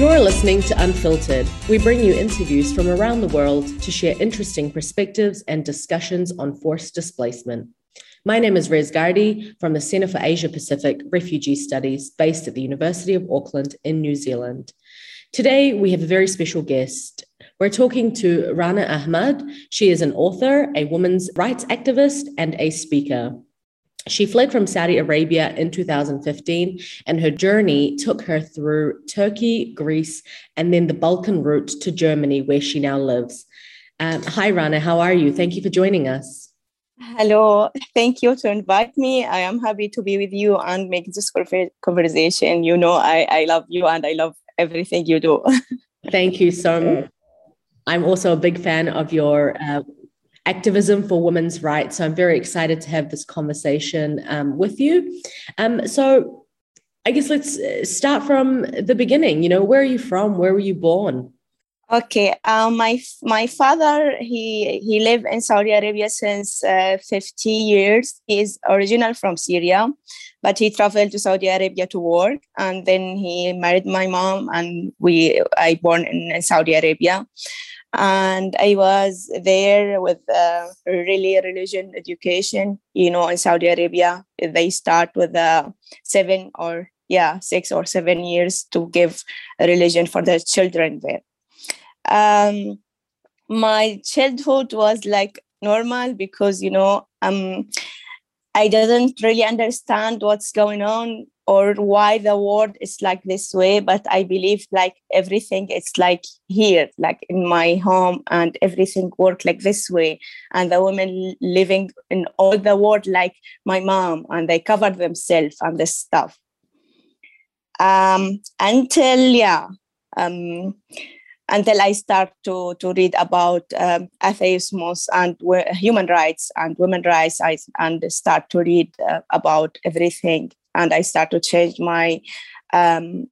You're listening to Unfiltered. We bring you interviews from around the world to share interesting perspectives and discussions on forced displacement. My name is Rez Gardi from the Centre for Asia Pacific Refugee Studies based at the University of Auckland in New Zealand. Today, we have a very special guest. We're talking to Rana Ahmad. She is an author, a women's rights activist, and a speaker. She fled from Saudi Arabia in 2015, and her journey took her through Turkey, Greece, and then the Balkan route to Germany, where she now lives. Um, hi, Rana. How are you? Thank you for joining us. Hello. Thank you to invite me. I am happy to be with you and make this conversation. You know, I, I love you and I love everything you do. Thank you so much. I'm also a big fan of your uh, activism for women's rights. So I'm very excited to have this conversation um, with you. Um, so I guess let's uh, start from the beginning. You know, where are you from? Where were you born? Okay, um, my my father he he lived in Saudi Arabia since uh, 50 years. He is original from Syria, but he traveled to Saudi Arabia to work, and then he married my mom, and we I born in, in Saudi Arabia and I was there with really religion education. You know, in Saudi Arabia, they start with uh, seven or yeah, six or seven years to give religion for the children there. Um, my childhood was like normal because you know um, I didn't really understand what's going on or why the world is like this way but i believe like everything it's like here like in my home and everything work like this way. And the women living in all the world like my mom and they cover themselves and this stuff. Um until yeah um until I start to, to read about um, atheism and human rights and women rights, I, and start to read uh, about everything and I start to change my um,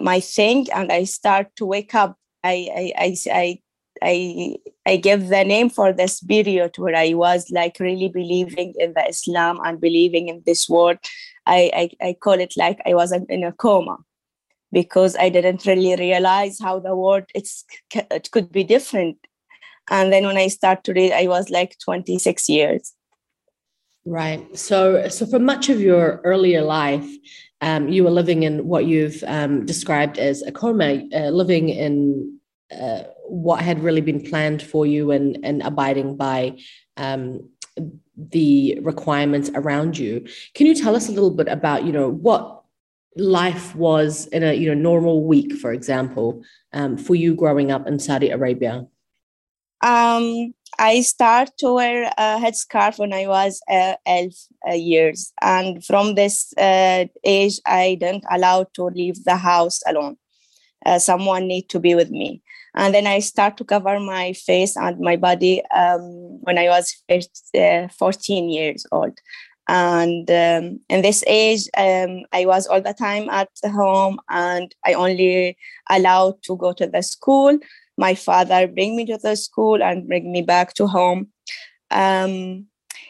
my thing, and I start to wake up. I I I. I I give the name for this period where I was like really believing in the Islam and believing in this world. I, I, I call it like I was in a coma because I didn't really realize how the world it's it could be different. And then when I start to read, I was like 26 years. Right. So, so for much of your earlier life, um, you were living in what you've um, described as a coma, uh, living in uh, what had really been planned for you and, and abiding by um, the requirements around you. Can you tell us a little bit about, you know, what life was in a you know normal week, for example, um, for you growing up in Saudi Arabia? Um, I start to wear a headscarf when I was uh, 11 uh, years, and from this uh, age, I didn't allow to leave the house alone. Uh, someone need to be with me, and then I start to cover my face and my body um, when I was uh, 14 years old. And um, in this age, um, I was all the time at home, and I only allowed to go to the school my father bring me to the school and bring me back to home. Um,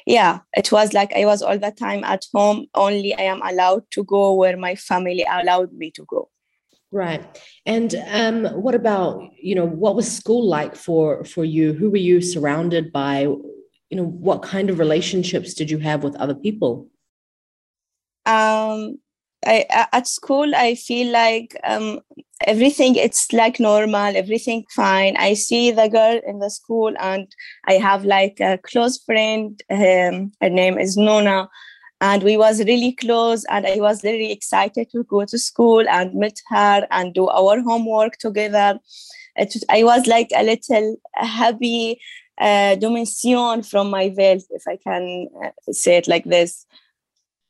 yeah it was like i was all the time at home only i am allowed to go where my family allowed me to go. Right. And um, what about you know what was school like for for you? Who were you surrounded by? You know what kind of relationships did you have with other people? Um I, at school i feel like um, everything it's like normal everything fine. I see the girl in the school and i have like a close friend um, her name is nona and we was really close and i was really excited to go to school and meet her and do our homework together. It, i was like a little happy uh, dimension from my veil if i can uh, say it like this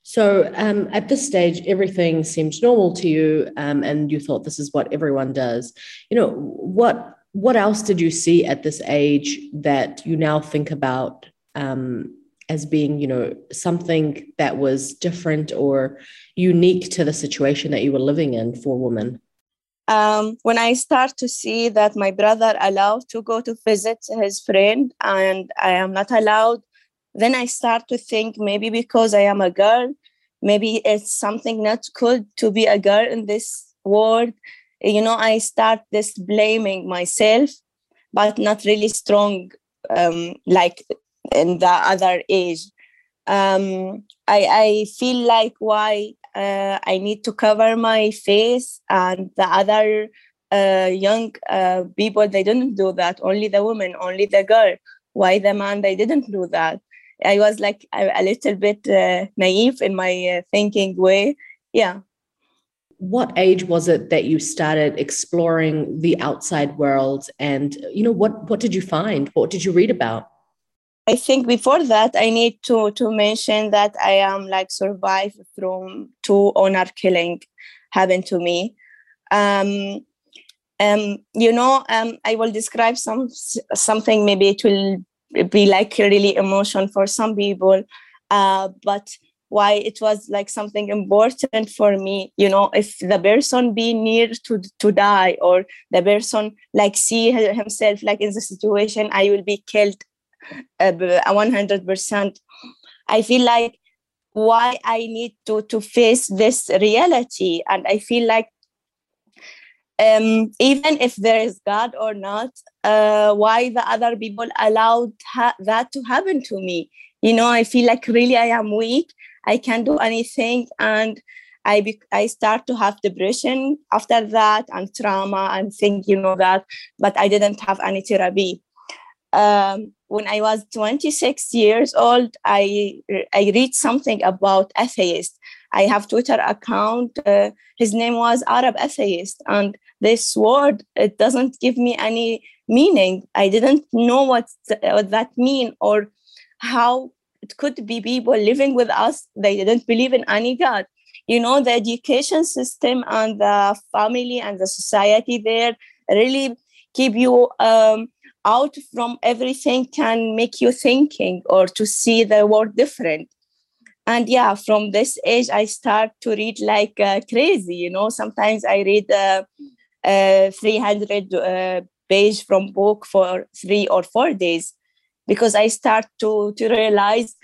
so um, at this stage, everything seemed normal to you, um, and you thought this is what everyone does. You know what? What else did you see at this age that you now think about um, as being, you know, something that was different or unique to the situation that you were living in for women? Um, when I start to see that my brother allowed to go to visit his friend and I am not allowed, then I start to think maybe because I am a girl, maybe it's something not good to be a girl in this world. you know i start this blaming myself but not really strong um, like in the other age. Um, I, I feel like why uh, I need to cover my face and the other uh, young uh, people they didn't do that. Only the woman only the girl. Why the man they didn't do that I was like a, a little bit uh, naive in my uh, thinking way. Yeah. What age was it that you started exploring the outside world? And you know what what did you find? What did you read about? I think before that i need to to mention that i am like survived from two honor killing happened to me. Um um you know um i will describe some something maybe it will be like really emotion for some people. Uh but why it was like something important for me you know if the person be near to to die or the person like see himself like in the situation i will be killed uh, 100% i feel like why i need to to face this reality. And i feel like um, even if there is God or not, uh, why the other people allowed ha- that to happen to me? You know, I feel like really I am weak I can't do anything. And I, be, I start to have depression after that and trauma and think, you know, that, but I didn't have any therapy. Um, when I was 26 years old, I, I read something about atheist. I have Twitter account. Uh, his name was Arab atheist. And this word, it doesn't give me any meaning. I didn't know what, what that mean or how it could be people living with us they didn't believe in any god you know the education system and the family and the society there really keep you um, out from everything can make you thinking or to see the world different and yeah from this age i start to read like uh, crazy you know sometimes i read uh, uh, 300 uh, page from book for three or four days because I start to, to realize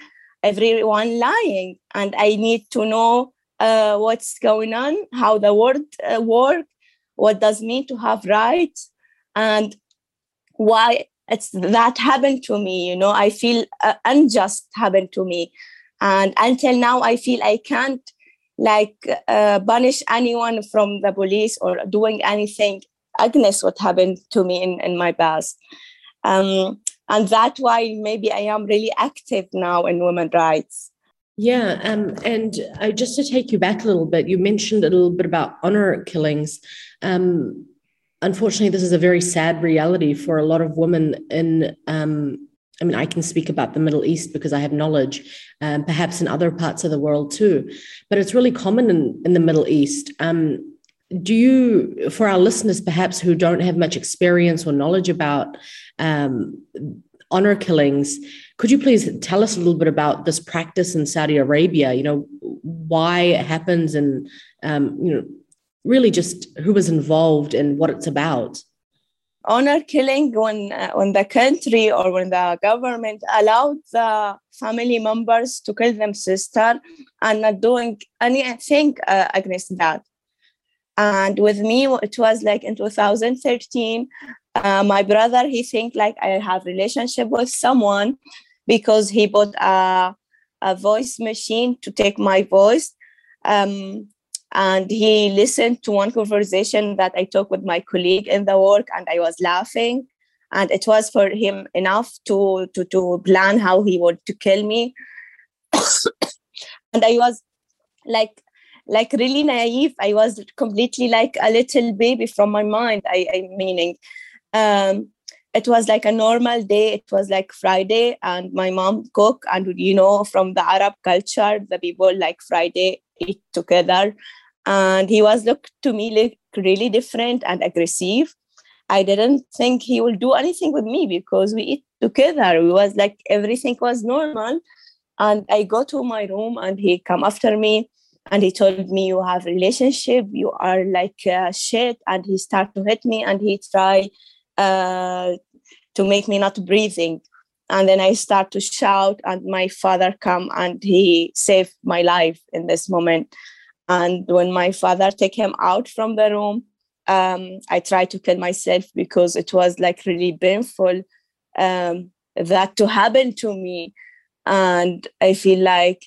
everyone lying and I need to know uh, what's going on, how the world uh, work, what does mean to have rights, and why it's that happened to me. You know, I feel uh, unjust happened to me, and until now I feel I can't like uh, punish anyone from the police or doing anything against what happened to me in, in my past. Um, and that's why maybe i am really active now in women rights yeah um, and uh, just to take you back a little bit you mentioned a little bit about honor killings um, unfortunately this is a very sad reality for a lot of women in um, I mean, I can speak about the Middle East because I have knowledge, um, perhaps in other parts of the world too, but it's really common in, in the Middle East. Um, do you, for our listeners perhaps who don't have much experience or knowledge about um, honor killings. Could you please tell us a little bit about this practice in Saudi Arabia? You know, why it happens and, um, you know, really just who was involved and what it's about? Honor killing when, uh, when the country or when the government allowed the family members to kill them sister and not doing anything uh, against that. And with me, it was like in 2013, uh, my brother he think like i have relationship with someone because he bought a, a voice machine to take my voice um, and he listened to one conversation that i took with my colleague in the work and i was laughing. And it was for him enough to to to plan how he would to kill me. And i was like like really naive. I was completely like a little baby from my mind i, I meaning um, it was like a normal day. It was like friday and my mom cook. And you know from the arab culture the people like friday eat together and he was looked to me like really different and aggressive. I didn't think he will do anything with me because we eat together. We was like everything was normal. And i go to my room and he come after me and he told me you have relationship. You are like uh, shit. And he start to hit me and he try uh, to make me not breathing. And then i start to shout and my father come and he saved my life in this moment and when my father take him out from the room um, I tried to kill myself because it was like really painful um, that to happen to me. And I feel like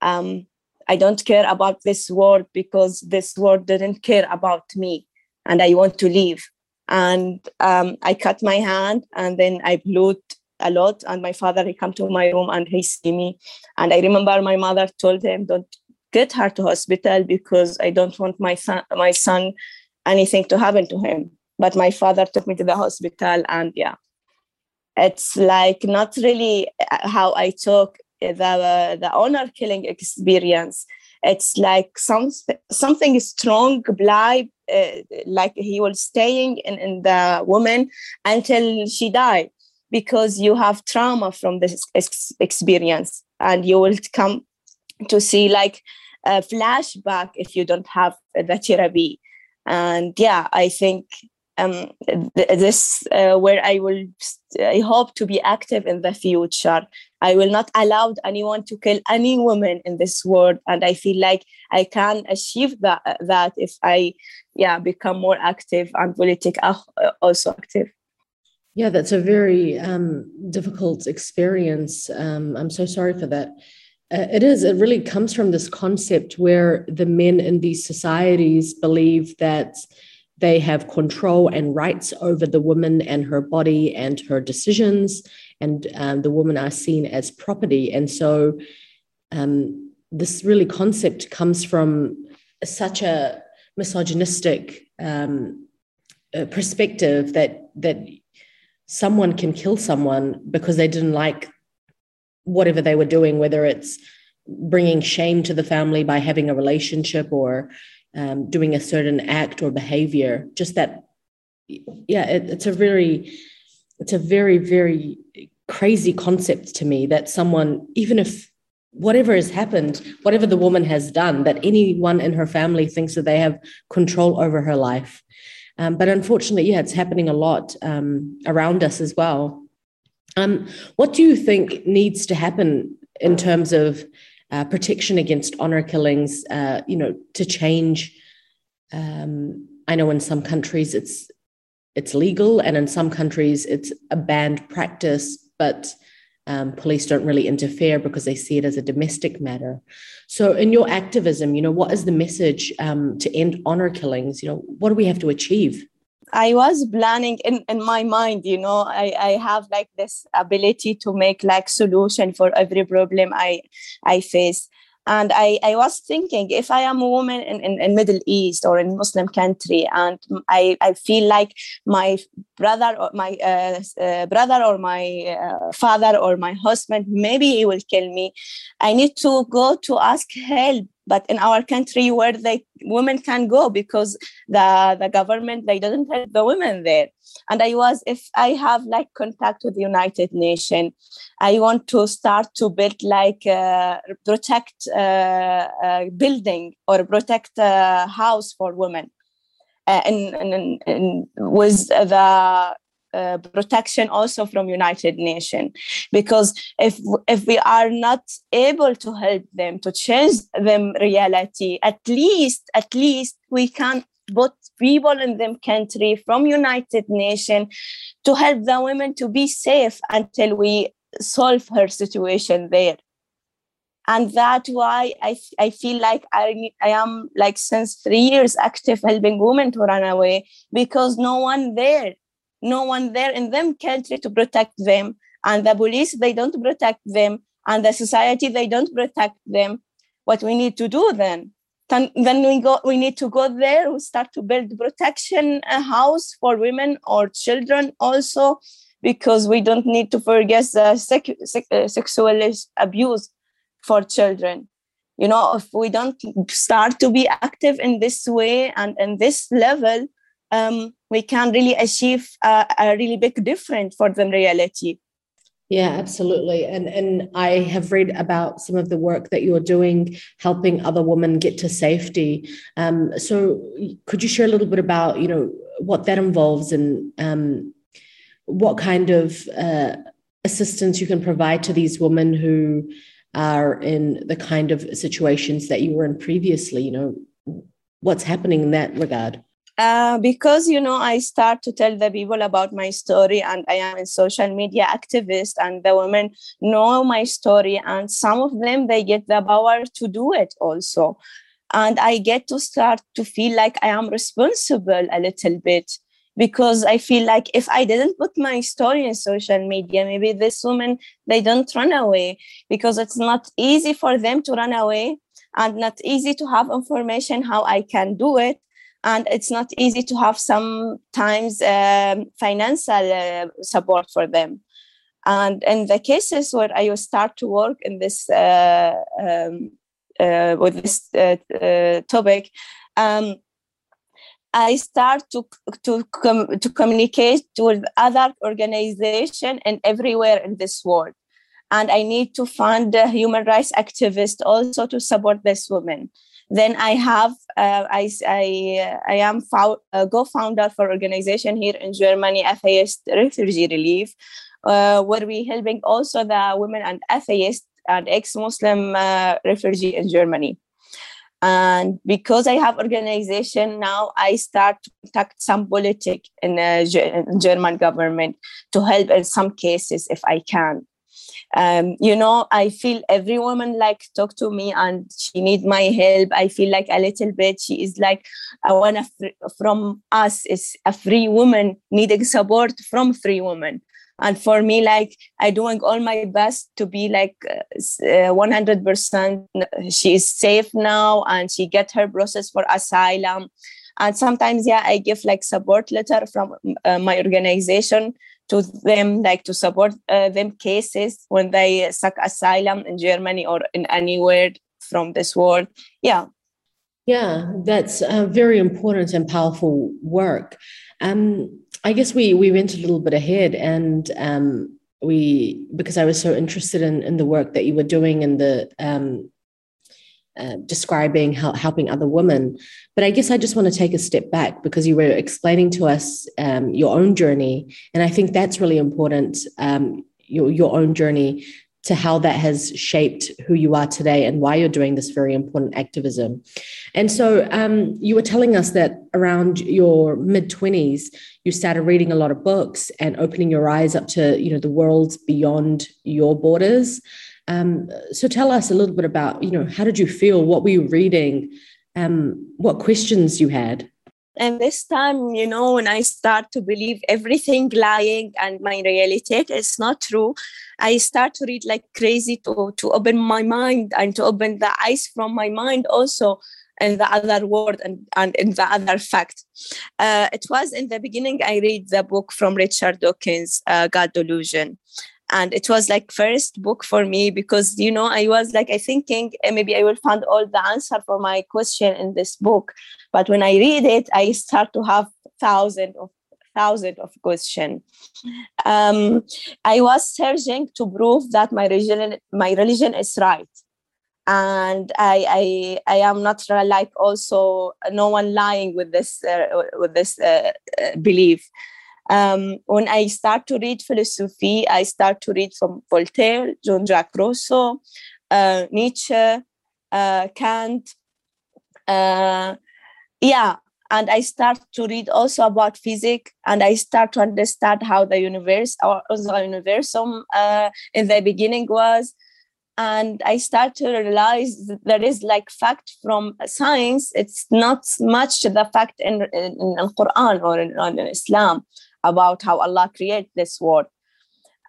um, I don't care about this world because this world didn't care about me and I want to leave. And um, I cut my hand and then I bled a lot. And my father, he come to my room and he see me. And I remember my mother told him, don't get her to hospital because I don't want my son, my son anything to happen to him. But my father took me to the hospital and yeah, it's like not really uh, how I talk the the honor killing experience. It's like some something strong, blind, uh, like he was staying in, in the woman until she died because you have trauma from this ex- experience and you will come to see like a flashback if you don't have the therapy and yeah i think um, th- this uh, where I will I hope to be active in the future. I will not allow anyone to kill any woman in this world, and I feel like I can achieve that that if I yeah become more active and politic uh, also active. Yeah, that's a very um, difficult experience. Um, I'm so sorry for that. Uh, it is. It really comes from this concept where the men in these societies believe that they have control and rights over the woman and her body and her decisions, and um, the women are seen as property. And so, um, this really concept comes from such a misogynistic um, uh, perspective that that someone can kill someone because they didn't like whatever they were doing, whether it's bringing shame to the family by having a relationship or um, doing a certain act or behavior. Just that, yeah, it, it's a very, it's a very, very crazy concept to me that someone, even if whatever has happened, whatever the woman has done, that anyone in her family thinks that they have control over her life. Um, but unfortunately, yeah, it's happening a lot um, around us as well. Um, what do you think needs to happen in terms of uh, protection against honor killings? Uh, you know, to change. Um, I know in some countries it's it's legal, and in some countries it's a banned practice, but um, police don't really interfere because they see it as a domestic matter. So, in your activism, you know, what is the message um, to end honor killings? You know, what do we have to achieve? I was planning in, in my mind, you know, I, I have like this ability to make like solution for every problem I I face. And I, I was thinking if i am a woman in, in, in middle east or in muslim country and i, I feel like my brother or my uh, uh, brother or my uh, father or my husband maybe he will kill me i need to go to ask help but in our country where the women can go because the the government they doesn't help the women there. And i was if i have like contact with the united nations i want to start to build like uh, protect uh, uh, building or protect a house for women. Uh, and, and, and with the uh, protection also from united nations because if if we are not able to help them to change them reality at least at least we can put people in them country from united nations to help the women to be safe until we solve her situation there. And that's why I, I feel like I, I am like since three years active helping women to run away because no one there no one there in them country to protect them. And the police they don't protect them. And the society they don't protect them. What we need to do then? Then, we go we need to go there we start to build protection a house for women or children also because we don't need to forget the sec- sec- uh, sexual abuse for children. You know if we don't start to be active in this way and in this level um, we can really achieve a, a really big difference for the reality. Yeah, absolutely. And and I have read about some of the work that you're doing, helping other women get to safety. Um, so could you share a little bit about you know what that involves and um, what kind of uh, assistance you can provide to these women who are in the kind of situations that you were in previously? You know, what's happening in that regard? Uh, because you know i start to tell the people about my story and i am a social media activist and the women know my story and some of them they get the power to do it also. And i get to start to feel like i am responsible a little bit because i feel like if i didn't put my story in social media maybe this woman they don't run away because it's not easy for them to run away and not easy to have information how i can do it and it's not easy to have sometimes um, financial uh, support for them and in the cases where i start to work in this uh, um, uh, with this uh, uh, topic um, I start to to com- to communicate with other organization and everywhere in this world, and I need to find a human rights activist also to support this woman. Then I have uh, I I I am fo- co-founder for organization here in Germany, Atheist Refugee Relief, uh, where we helping also the women and FAS and ex-Muslim uh, refugee in Germany. And because I have organization now, I start to contact some politic in the German government to help in some cases if I can um, you know i feel every woman like talk to me and she need my help. I feel like a little bit she is like i want to from us is a free woman needing support from free woman. And for me like i doing all my best to be like uh, 100% she is safe now and she get her process for asylum. And sometimes yeah i give like support letter from uh, my organization to them like to support uh, them cases when they seek asylum in germany or in anywhere from this world. Yeah. Yeah that's a very important and powerful work. Um, i guess we we went a little bit ahead and um, we because i was so interested in in the work that you were doing and the um, uh, describing how, helping other women. But I guess I just want to take a step back because you were explaining to us um, your own journey. And I think that's really important um, your, your own journey to how that has shaped who you are today and why you're doing this very important activism. And so um, you were telling us that around your mid 20s, you started reading a lot of books and opening your eyes up to you know the worlds beyond your borders. Um, so tell us a little bit about, you know, how did you feel? What were you reading? Um, what questions you had? And this time, you know, when I start to believe everything lying and my reality is not true, I start to read like crazy to, to open my mind and to open the eyes from my mind also in the other world and, and in the other fact. Uh, it was in the beginning, I read the book from Richard Dawkins, uh, God Delusion and it was like first book for me because you know i was like i thinking eh, maybe i will find all the answer for my question in this book. But when i read it i start to have thousands of thousands of questions um, i was searching to prove that my religion my religion is right. And I, I i am not like also no one lying with this uh, with this uh, uh, belief um, when I start to read philosophy, I start to read from Voltaire, Jean Jacques Rousseau, uh, Nietzsche, uh, Kant. Uh, yeah, and I start to read also about physics, and I start to understand how the universe or the universum uh, in the beginning was. And I start to realize that there is like fact from science. It's not much the fact in, in, in Quran or in, in Islam about how Allah created this world.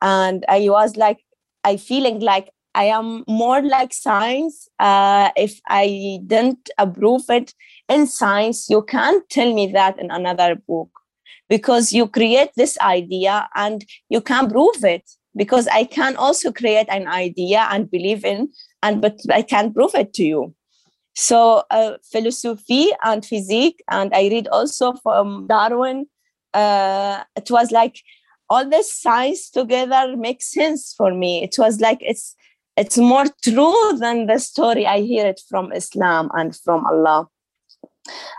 And I was like, I feeling like I am more like science. Uh, if I didn't approve it in science, you can't tell me that in another book because you create this idea and you can prove it because I can also create an idea and believe in and but I can't prove it to you. So uh, philosophy and physics, and I read also from Darwin uh, it was like all this science together makes sense for me. It was like it's it's more true than the story I hear it from Islam and from Allah.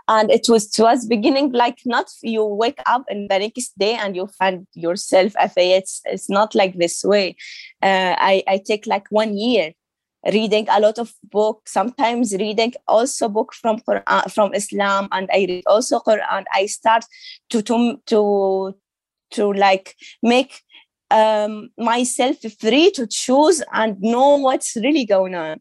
And it was it was beginning like not you wake up in the next day and you find yourself FA. It's it's not like this way. Uh, I I take like one year reading a lot of books sometimes reading also book from Quran, from islam and i read also quran. I start to to to, to like make um, myself free to choose and know what's really going on.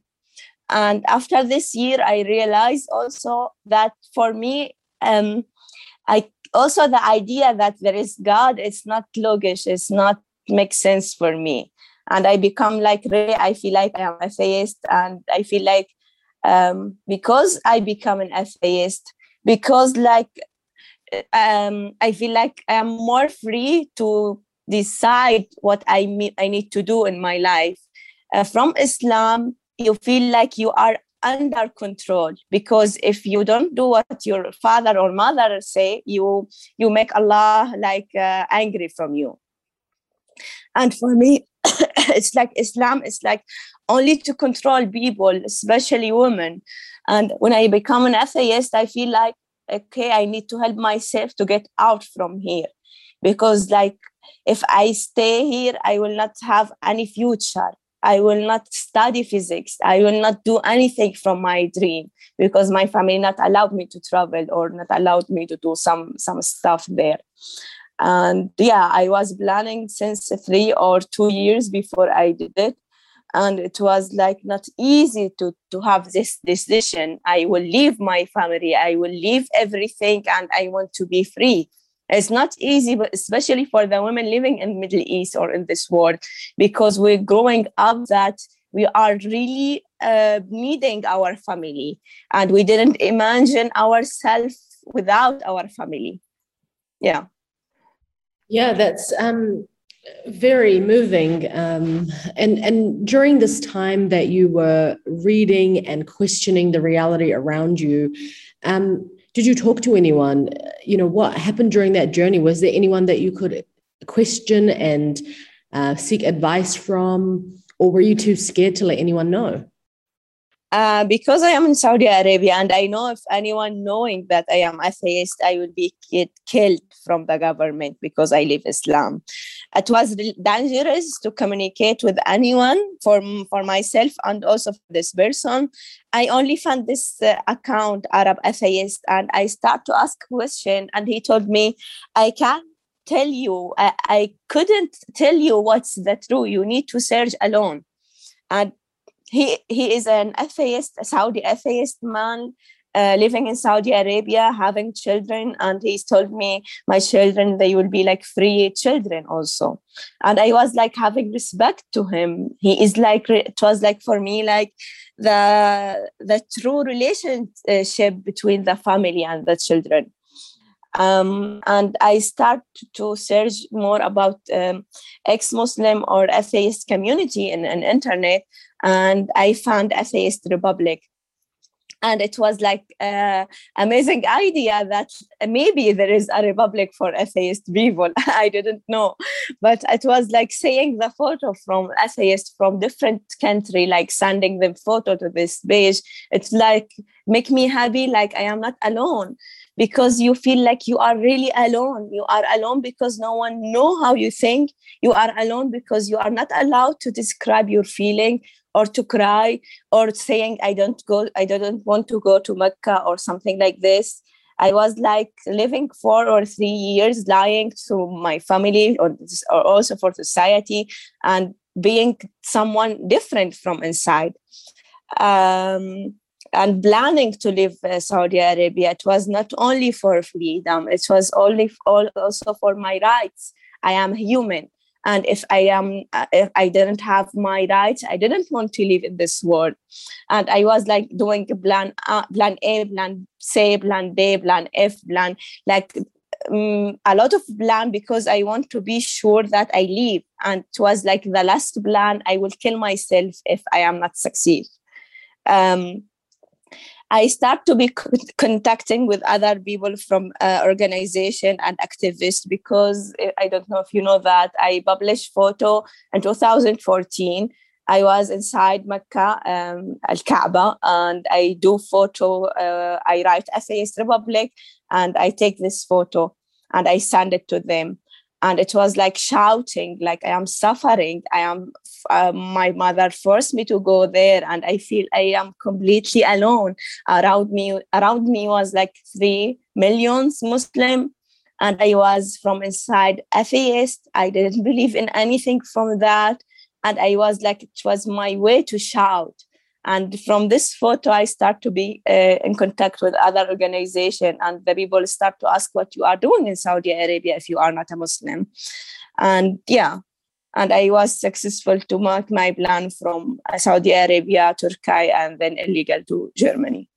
And after this year i realized also that for me um, i also the idea that there is god it's not logic it's not make sense for me and i become like really i feel like i am atheist and i feel like um, because i become an atheist because like um, i feel like i am more free to decide what i mean i need to do in my life. Uh, from islam you feel like you are under control because if you don't do what your father or mother say you you make allah like uh, angry from you. And for me it's like islam is like only to control people especially women. And when i become an atheist i feel like okay i need to help myself to get out from here. Because like if i stay here i will not have any future. I will not study physics. I will not do anything from my dream because my family not allowed me to travel or not allowed me to do some some stuff there and yeah i was planning since three or two years before i did it. And it was like not easy to to have this decision. I will leave my family. I will leave everything and i want to be free. It's not easy but especially for the women living in middle east or in this world because we're growing up that we are really uh, needing our family. And we didn't imagine ourselves without our family. Yeah yeah, that's um, very moving. Um, and and during this time that you were reading and questioning the reality around you, um, did you talk to anyone? You know, what happened during that journey? Was there anyone that you could question and uh, seek advice from, or were you too scared to let anyone know? Uh, because I am in Saudi Arabia and I know if anyone knowing that I am atheist, I will be get killed from the government because I live Islam. It was dangerous to communicate with anyone for, for myself and also for this person. I only found this uh, account, Arab Atheist, and I start to ask question and he told me, I can't tell you, I, I couldn't tell you what's the truth. You need to search alone. And he he is an atheist, a Saudi atheist man uh, living in Saudi Arabia, having children, and he's told me my children they will be like free children also, and I was like having respect to him. He is like it was like for me like the the true relationship between the family and the children. Um, and I start to search more about um, ex-Muslim or atheist community in, in internet, and I found Atheist Republic. And it was like an amazing idea that maybe there is a republic for atheist people. I didn't know, but it was like seeing the photo from atheists from different country, like sending them photo to this page. It's like make me happy, like I am not alone because you feel like you are really alone you are alone because no one know how you think you are alone because you are not allowed to describe your feeling or to cry or saying i don't go i don't want to go to mecca or something like this. I was like living four or three years lying to my family or, or also for society and being someone different from inside. Um, and planning to leave uh, Saudi Arabia, it was not only for freedom, it was only also for my rights. I am human and if i am uh, if i didn't have my rights i didn't want to live in this world. And i was like doing plan uh, plan a plan c plan d plan f plan like um, a lot of plan because i want to be sure that i live. And it was like the last plan i will kill myself if i am not succeed. Um, I start to be contacting with other people from uh, organization and activists because eh, I don't know if you know that I published photo in 2014. I was inside Mecca, um, Al Kaaba, and I do photo. Uh, I write Atheist Republic, and I take this photo and I send it to them. And it was like shouting like i am suffering. I am uh, my mother forced me to go there and i feel i am completely alone. Around me around me was like 3 millions muslim and i was from inside atheist. I didn't believe in anything from that. And i was like it was my way to shout and from this photo i start to be uh, in contact with other organization and the people start to ask what you are doing in saudi arabia if you are not a muslim. And yeah. And i was successful to make my plan from uh, saudi arabia turkey and then illegal to germany.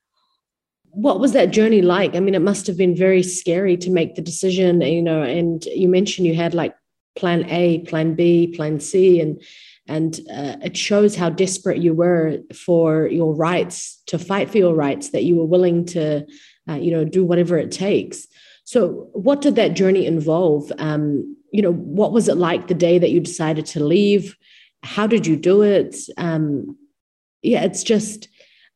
What was that journey like? I mean it must have been very scary to make the decision you know and you mentioned you had like plan a plan b plan c and and uh, it shows how desperate you were for your rights to fight for your rights that you were willing to uh, you know do whatever it takes. So what did that journey involve? Um, you know what was it like the day that you decided to leave? How did you do it? Um, yeah it's just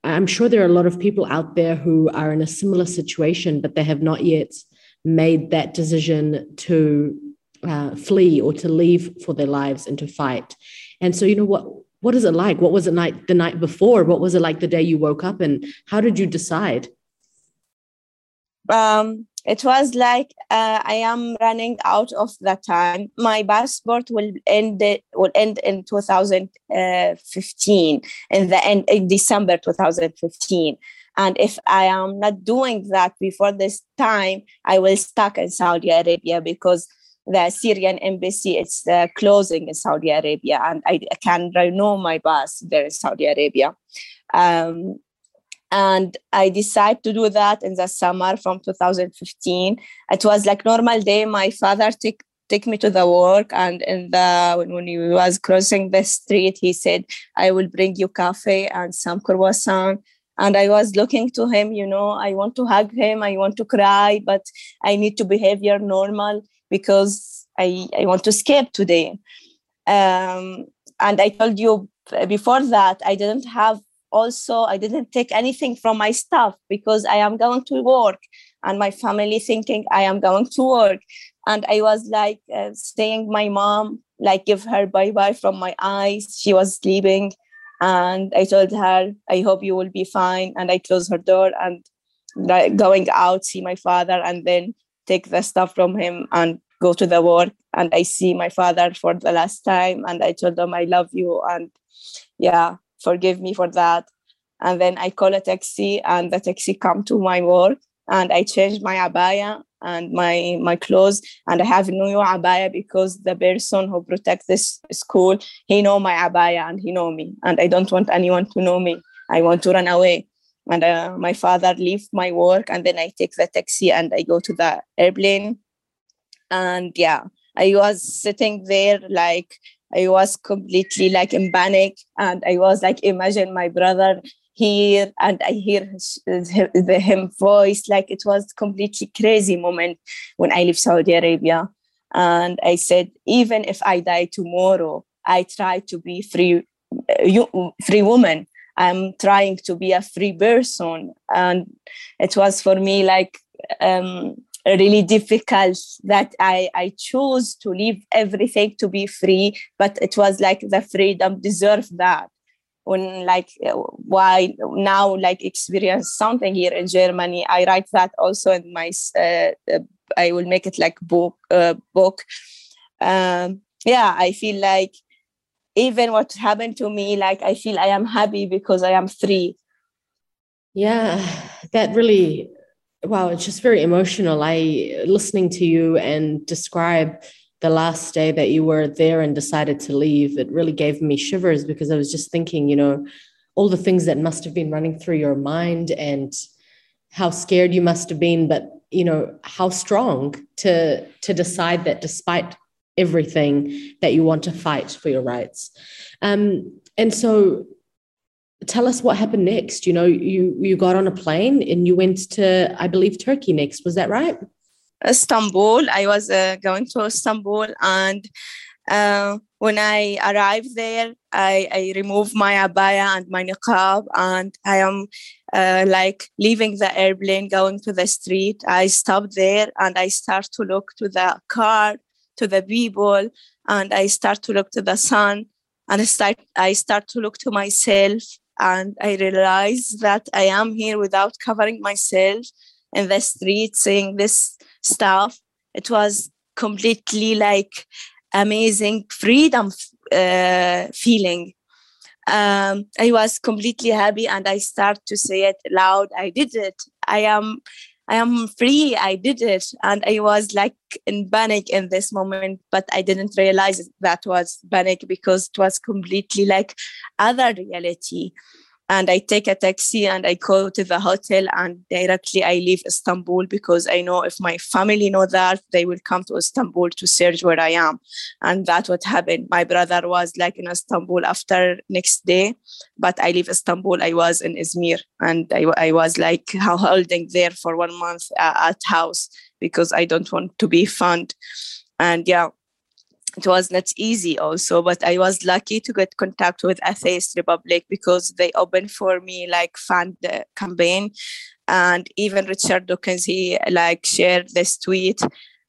i'm sure there are a lot of people out there who are in a similar situation but they have not yet made that decision to uh, flee or to leave for their lives and to fight and so, you know, what what is it like? What was it like the night before? What was it like the day you woke up? And how did you decide? Um, it was like uh, I am running out of the time. My passport will end will end in 2015 in the end in December 2015. And if I am not doing that before this time, I will stuck in Saudi Arabia because the Syrian embassy is uh, closing in Saudi Arabia, and I, can renew my pass there in Saudi Arabia. Um, and I decided to do that in the summer from 2015. It was like normal day. My father took take me to the work and in the when, when he was crossing the street he said i will bring you coffee and some croissant and i was looking to him you know i want to hug him i want to cry but i need to behavior normal because I, I want to escape today. Um, and I told you before that I didn't have also I didn't take anything from my stuff because I am going to work and my family thinking I am going to work. And I was like uh, saying my mom, like give her bye bye from my eyes. She was sleeping. And I told her, I hope you will be fine. And I closed her door and going out, see my father, and then take the stuff from him and go to the work and i see my father for the last time and i told him i love you and yeah forgive me for that and then i call a taxi and the taxi come to my work and i changed my abaya and my my clothes. And i have new abaya because the person who protects this school he know my abaya and he know me. And i don't want anyone to know me. I want to run away. And uh, my father leave my work and then i take the taxi and i go to the airplane. And yeah i was sitting there like i was completely like in panic. And i was like imagine my brother here and i hear the, him voice like it was completely crazy moment when i leave saudi arabia. And i said even if i die tomorrow i try to be free uh, free woman. I'm trying to be a free person. And it was for me like um, really difficult that I, I chose to leave everything to be free but it was like the freedom deserved that when like why now like experience something here in germany i write that also in my uh, i will make it like book uh, book um, yeah i feel like even what happened to me like i feel i am happy because i am free yeah that really wow, it's just very emotional. I listening to you and describe the last day that you were there and decided to leave. It really gave me shivers because I was just thinking, you know, all the things that must have been running through your mind and how scared you must have been, but you know, how strong to to decide that despite everything that you want to fight for your rights. Um, and so tell us what happened next. You know, you you got on a plane and you went to, I believe, Turkey next. Was that right? Istanbul. I was uh, going to Istanbul, and uh, when I arrived there, I, I removed my abaya and my niqab, and I am uh, like leaving the airplane, going to the street. I stopped there and I start to look to the car to the people and I start to look to the sun and I start I start to look to myself and I realize that I am here without covering myself in the street saying this stuff. It was completely like amazing freedom uh, feeling. Um, I was completely happy and I start to say it loud. I did it. I am I am free. I did it. And I was like in panic in this moment, but I didn't realize that was panic because it was completely like other reality and I take a taxi and I go to the hotel and directly I leave Istanbul because I know if my family know that they will come to Istanbul to search where I am, and that's what happened. My brother was like in Istanbul after next day, but I leave Istanbul. I was in Izmir and I, I was like holding there for one month uh, at house because I don't want to be found, and yeah it was not easy also but i was lucky to get contact with atheist republic because they opened for me like fund campaign. And even richard dawkins he like shared this tweet.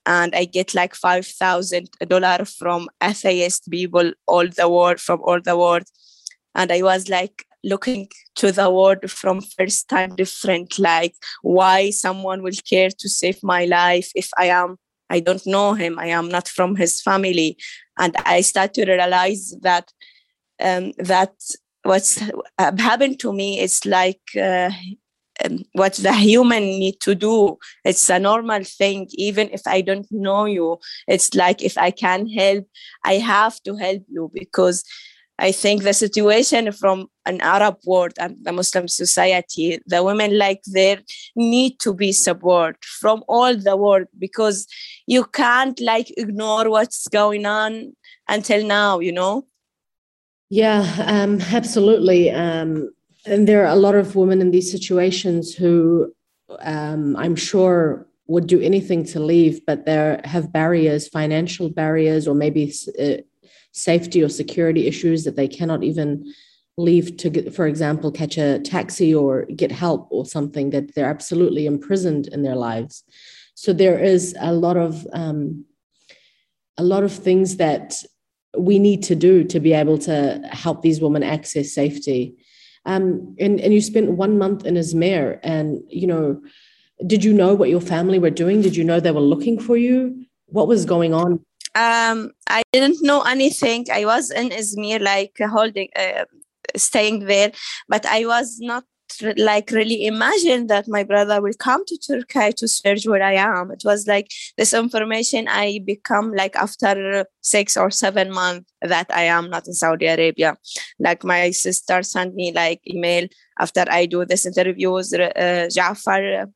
And i get like five thousand dollar from atheist people all the world from all the world. And i was like looking to the world from first time different like why someone will care to save my life if i am I don't know him. I am not from his family. And I start to realize that um, that what's happened to me is like uh, um, what the human need to do. It's a normal thing. Even if I don't know you, it's like if I can help, I have to help you because I think the situation from an Arab world and the Muslim society, the women like there need to be support from all the world because you can't like ignore what's going on until now, you know? Yeah, um, absolutely. Um, and there are a lot of women in these situations who um, I'm sure would do anything to leave, but there have barriers, financial barriers, or maybe uh, safety or security issues that they cannot even leave to get, for example catch a taxi or get help or something that they're absolutely imprisoned in their lives. So there is a lot of um, a lot of things that we need to do to be able to help these women access safety. Um, and, and you spent one month in Izmir and you know did you know what your family were doing? Did you know they were looking for you? What was going on um, I didn't know anything. I was in Izmir, like holding, uh, staying there, but I was not like really imagine that my brother will come to Turkey to search where I am. It was like this information I become like after six or seven months that I am not in Saudi Arabia. Like my sister sent me like email after I do this interviews. Uh, Jafar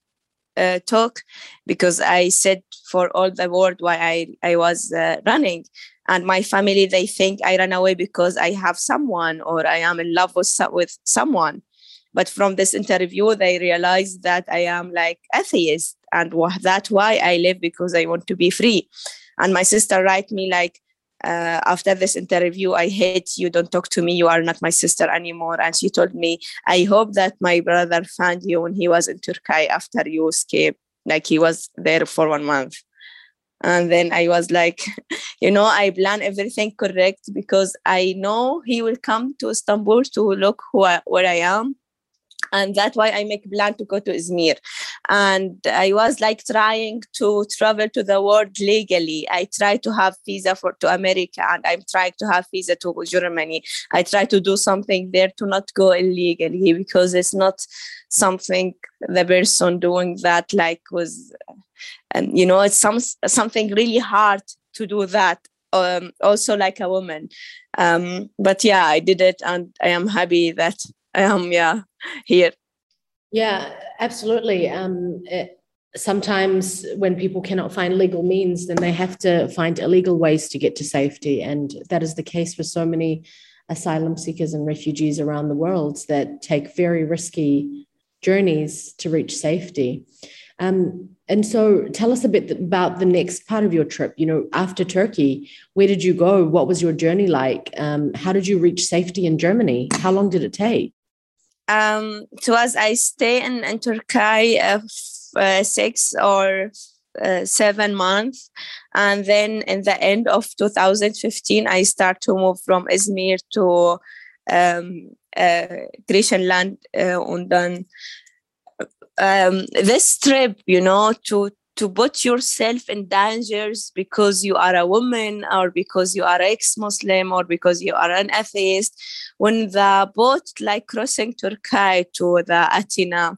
uh, talk because I said for all the world why I, I was uh, running. And my family, they think I ran away because I have someone or I am in love with, with someone. But from this interview, they realized that I am like atheist and that's why I live because I want to be free. And my sister write me like, uh, after this interview, I hate you. Don't talk to me. You are not my sister anymore. And she told me, I hope that my brother found you when he was in Turkey after you escaped. Like he was there for one month. And then I was like, you know, I plan everything correct because I know he will come to Istanbul to look who I, where I am and that's why i make plan to go to izmir. And i was like trying to travel to the world legally. I try to have visa for to america and i'm trying to have visa to germany. I try to do something there to not go illegally because it's not something the person doing that like was and you know it's some something really hard to do that um, also like a woman. Um, but yeah i did it and i am happy that um yeah here yeah absolutely um it, sometimes when people cannot find legal means then they have to find illegal ways to get to safety and that is the case for so many asylum seekers and refugees around the world that take very risky journeys to reach safety um, and so tell us a bit about the next part of your trip. You know, after Turkey, where did you go? What was your journey like? Um, how did you reach safety in Germany? How long did it take? Um, it was I stay in, in Turkey uh, f- uh, six or uh, seven months. And then in the end of 2015 i start to move from izmir to um, uh, grecian land uh, and then um, this trip you know to to put yourself in dangers because you are a woman or because you are ex-muslim or because you are an atheist. When the boat like crossing turkey to the athena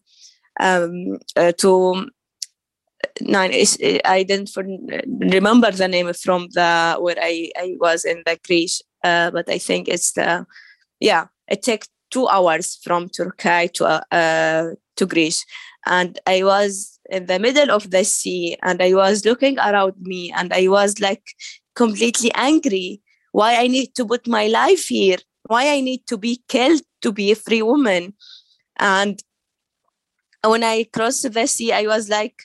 um, uh, to nine i didn't remember the name from the where i, I was in the greece uh, but i think it's the yeah it takes two hours from turkey to uh, to greece. And i was in the middle of the sea and i was looking around me and i was like completely angry. Why i need to put my life here? Why i need to be killed to be a free woman? And when I crossed the sea, I was like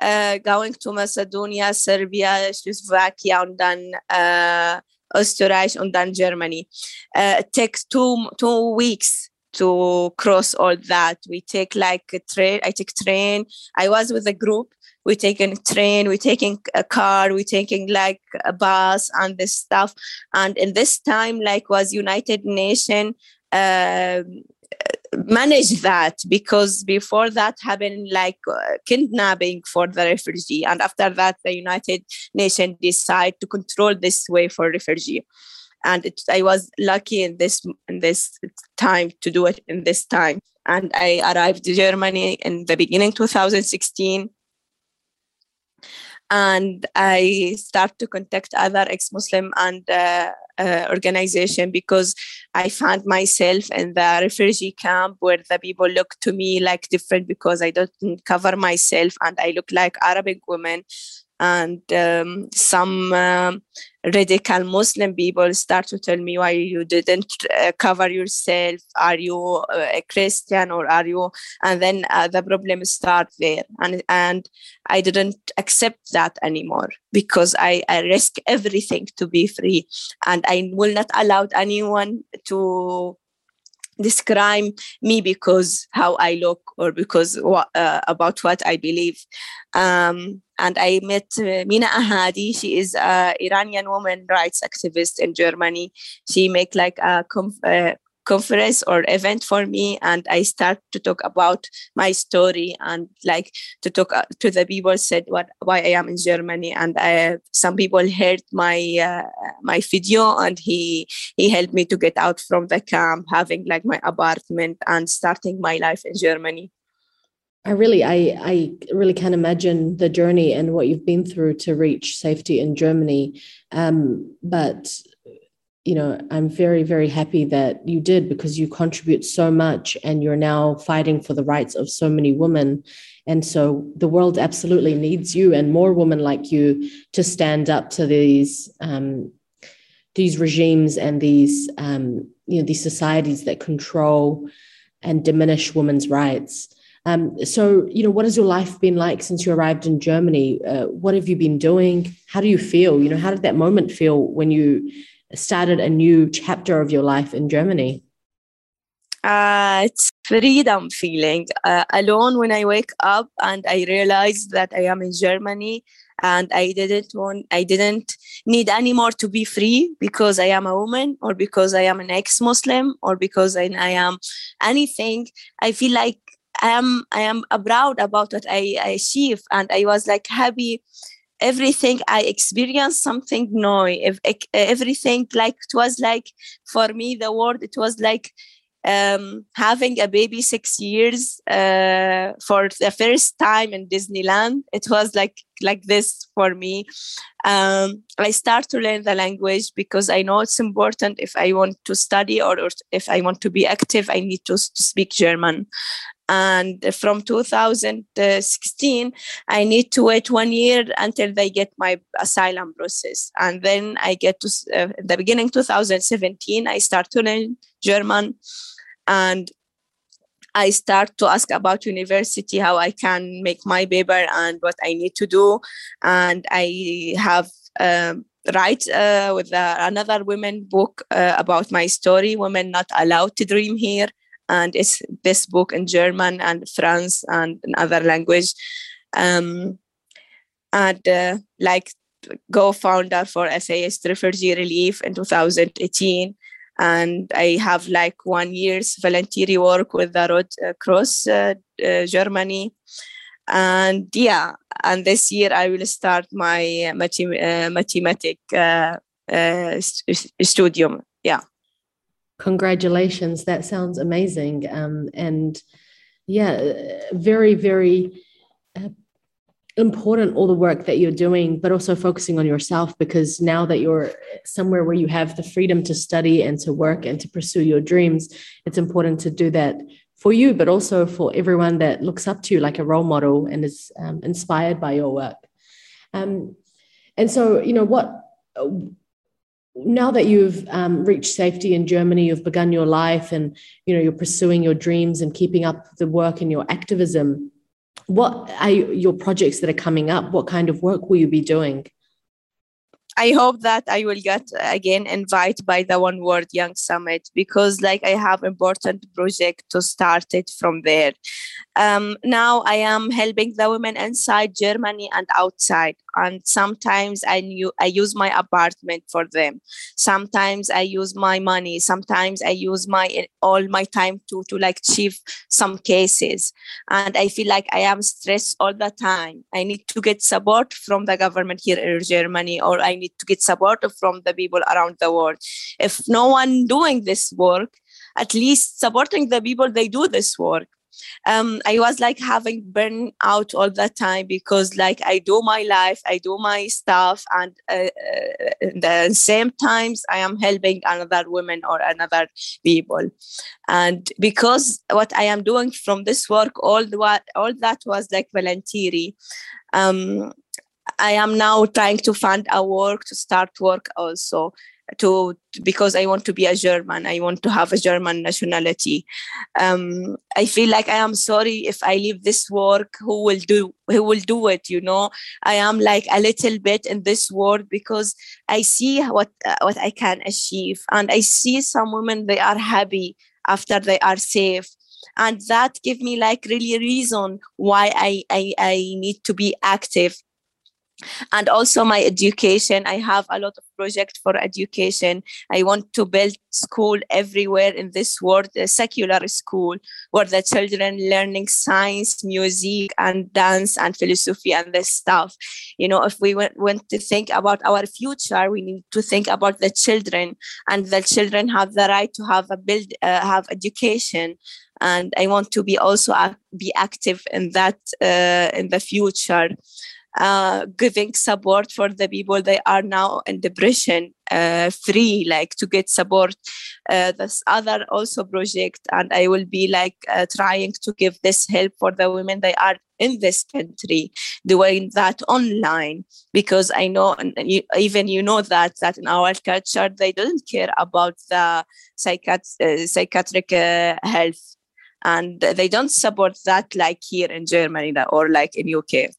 uh, going to Macedonia, Serbia, Slovakia, and then uh, Österreich, and then Germany. Uh, it takes two two weeks to cross all that. We take like a train. I take train. I was with a group. We taking train. We taking a car. We taking like a bus and this stuff. And in this time, like was United Nation. Um, manage that because before that happened like uh, kidnapping for the refugee and after that the united nations decide to control this way for refugee and it, i was lucky in this in this time to do it in this time. And i arrived to germany in the beginning 2016 and I start to contact other ex-Muslim and uh, uh, organization because I found myself in the refugee camp where the people look to me like different because I don't cover myself and I look like Arabic women. And um, some um, radical Muslim people start to tell me why you didn't uh, cover yourself. Are you uh, a Christian or are you? And then uh, the problem start there, and and I didn't accept that anymore because I I risk everything to be free, and I will not allow anyone to describe me because how I look or because uh, about what I believe. Um, and I met uh, Mina Ahadi. She is an Iranian woman rights activist in Germany. She make like a uh, conference or event for me and i start to talk about my story and like to talk uh, to the people said what why i am in germany and I, some people heard my uh, my video and he he helped me to get out from the camp having like my apartment and starting my life in germany I really, I, I really can imagine the journey and what you've been through to reach safety in Germany. Um, but you know, I'm very, very happy that you did because you contribute so much and you're now fighting for the rights of so many women. And so the world absolutely needs you and more women like you to stand up to these um, these regimes and these um, you know these societies that control and diminish women's rights. Um, so, you know, what has your life been like since you arrived in Germany? Uh, what have you been doing? How do you feel? You know, how did that moment feel when you started a new chapter of your life in Germany? Uh, it's freedom feeling uh, alone when I wake up and I realize that I am in Germany and I didn't want I didn't need anymore to be free because I am a woman or because I am an ex-Muslim or because I, I am anything. I feel like I am I am proud about what I, I achieve and I was like happy everything I experienced something new. If, everything like it was like for me the world it was like um, having a baby six years uh, for the first time in Disneyland. It was like like this for me. Um, I start to learn the language because I know it's important. If I want to study or, or if I want to be active, I need to, to speak German and from 2016 i need to wait one year until they get my asylum process. And then i get to uh, the beginning 2017 i start to learn german. And I start to ask about university, how I can make my paper and what I need to do. And I have um, write uh, with uh, another women book uh, about my story, Women Not Allowed to Dream Here and it's this book in German and France and in other language. Um, and uh, like co-founder for Atheist Refugee Relief in 2018 and i have like one year's volunteer work with the red cross uh, uh, germany. And yeah and this year i will start my mathem- mathematic uh, uh, studium. Yeah congratulations. That sounds amazing. Um, and yeah very very uh, important all the work that you're doing but also focusing on yourself because now that you're somewhere where you have the freedom to study and to work and to pursue your dreams it's important to do that for you but also for everyone that looks up to you like a role model and is um, inspired by your work. Um, and so you know what now that you've um, reached safety in Germany, you've begun your life, and you know you're pursuing your dreams and keeping up the work and your activism. What are your projects that are coming up? What kind of work will you be doing? I hope that I will get again invited by the One World Young Summit because like I have important project to start it from there. Um, now I am helping the women inside Germany and outside and sometimes I knew I use my apartment for them. Sometimes I use my money. Sometimes I use my eh, all my time to to like achieve some cases. And I feel like I am stressed all the time. I need to get support from the government here in Germany, or I need to get support from the people around the world. If no one doing this work, at least supporting the people they do this work um, I was like having burn out all the time because like I do my life, I do my stuff, and uh, uh, the same times I am helping another woman or another people, and because what I am doing from this work, all the all that was like voluntary. Um, I am now trying to find a work to start work also to because I want to be a German. I want to have a German nationality. Um, I feel like I am sorry if I leave this work. Who will do? Who will do it? You know, I am like a little bit in this world because I see what uh, what I can achieve, and I see some women they are happy after they are safe and that give me like really reason why I, I i need to be active and also my education i have a lot of project for education. I want to build school everywhere in this world a secular school where the children learning science music and dance and philosophy and this stuff. You know if we want, want to think about our future we need to think about the children. And the children have the right to have a build uh, have education. And i want to be also be active in that uh, in the future uh, giving support for the people they are now in depression uh, free like to get support. Uh, this other also project and i will be like uh, trying to give this help for the women they are in this country doing that online. Because i know you, even you know that that in our culture they don't care about the psychiat- uh, psychiatric uh, health. And they don't support that like here in germany or like in uk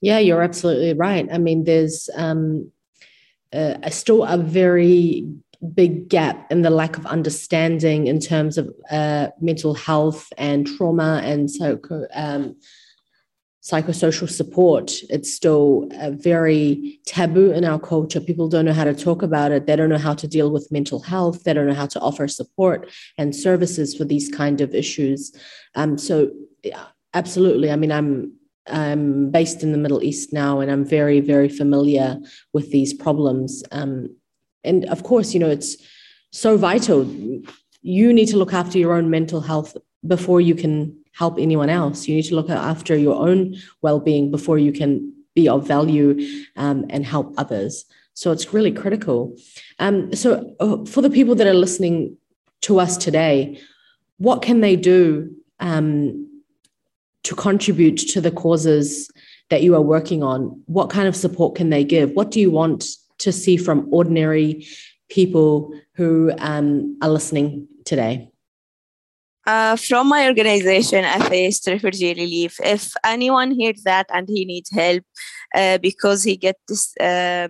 yeah, you're absolutely right. I mean, there's um, uh, still a very big gap in the lack of understanding in terms of uh, mental health and trauma and psycho, um, psychosocial support. It's still uh, very taboo in our culture. People don't know how to talk about it. They don't know how to deal with mental health. They don't know how to offer support and services for these kind of issues. Um, so, yeah, absolutely. I mean, I'm I'm based in the Middle East now, and I'm very, very familiar with these problems. Um, and of course, you know, it's so vital. You need to look after your own mental health before you can help anyone else. You need to look after your own well being before you can be of value um, and help others. So it's really critical. Um, so, uh, for the people that are listening to us today, what can they do um, to contribute to the causes that you are working on? What kind of support can they give? What do you want to see from ordinary people who um, are listening today? Uh, from my organization, Atheist Refugee Relief, if anyone hears that and he needs help uh, because he get this, uh,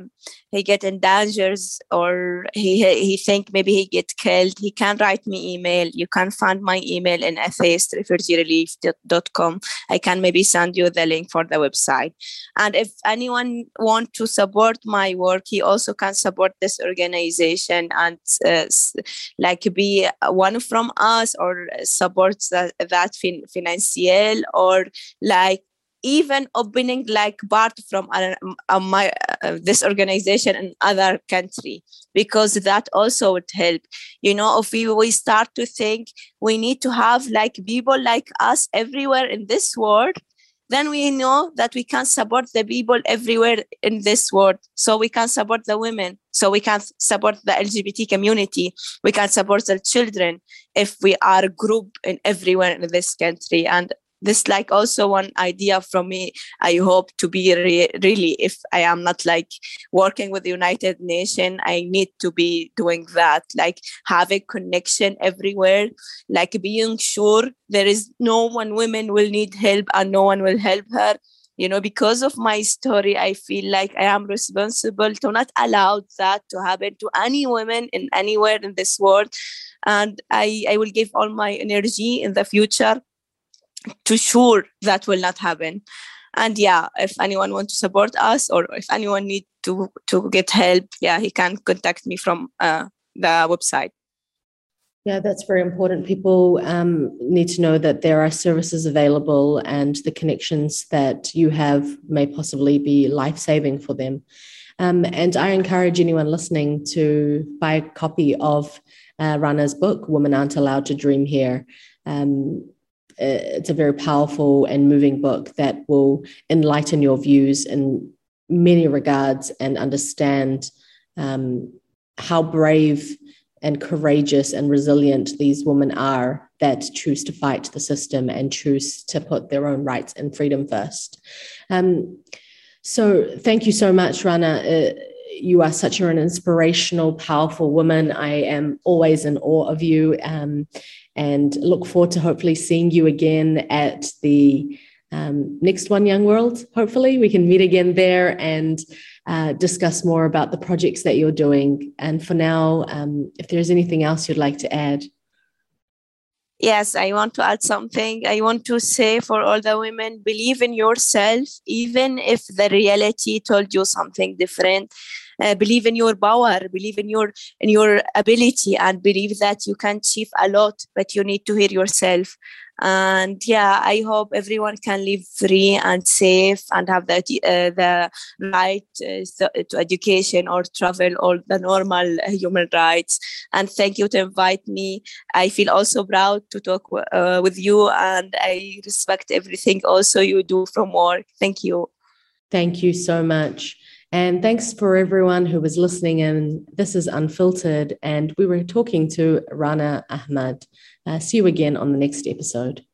he get in dangers or he he think maybe he get killed. He can write me email. You can find my email in atheistrefugeerelief.com i can maybe send you the link for the website. And if anyone want to support my work he also can support this organization and uh, like be one from us or support that, that fin- financial or like even opening like part from uh, uh, my uh, this organization in other country because that also would help. You know if we, we start to think we need to have like people like us everywhere in this world then we know that we can support the people everywhere in this world. So we can support the women. So we can support the lgbt community. We can support the children if we are a group in everywhere in this country. And this like also one idea from me i hope to be re- really if i am not like working with the united nation i need to be doing that like have a connection everywhere like being sure there is no one woman will need help and no one will help her. You know because of my story i feel like i am responsible to not allow that to happen to any woman in anywhere in this world. And i i will give all my energy in the future to sure that will not happen. And yeah if anyone want to support us or if anyone need to to get help yeah he can contact me from uh, the website. Yeah that's very important. People um, need to know that there are services available and the connections that you have may possibly be life-saving for them. Um, and i encourage anyone listening to buy a copy of uh, rana's book women aren't allowed to dream here. Um, it's a very powerful and moving book that will enlighten your views in many regards and understand um, how brave and courageous and resilient these women are that choose to fight the system and choose to put their own rights and freedom first. Um, so, thank you so much, Rana. Uh, you are such an inspirational, powerful woman. I am always in awe of you. Um, and look forward to hopefully seeing you again at the um, next One Young World. Hopefully, we can meet again there and uh, discuss more about the projects that you're doing. And for now, um, if there's anything else you'd like to add. Yes, I want to add something. I want to say for all the women, believe in yourself, even if the reality told you something different uh, believe in your power believe in your in your ability and believe that you can achieve a lot but you need to hear yourself. And yeah i hope everyone can live free and safe and have the, uh, the right uh, to education or travel or the normal human rights. And thank you to invite me. I feel also proud to talk uh, with you and i respect everything also you do from work. Thank you. Thank you so much and thanks for everyone who was listening in. This is Unfiltered, and we were talking to Rana Ahmad. Uh, see you again on the next episode.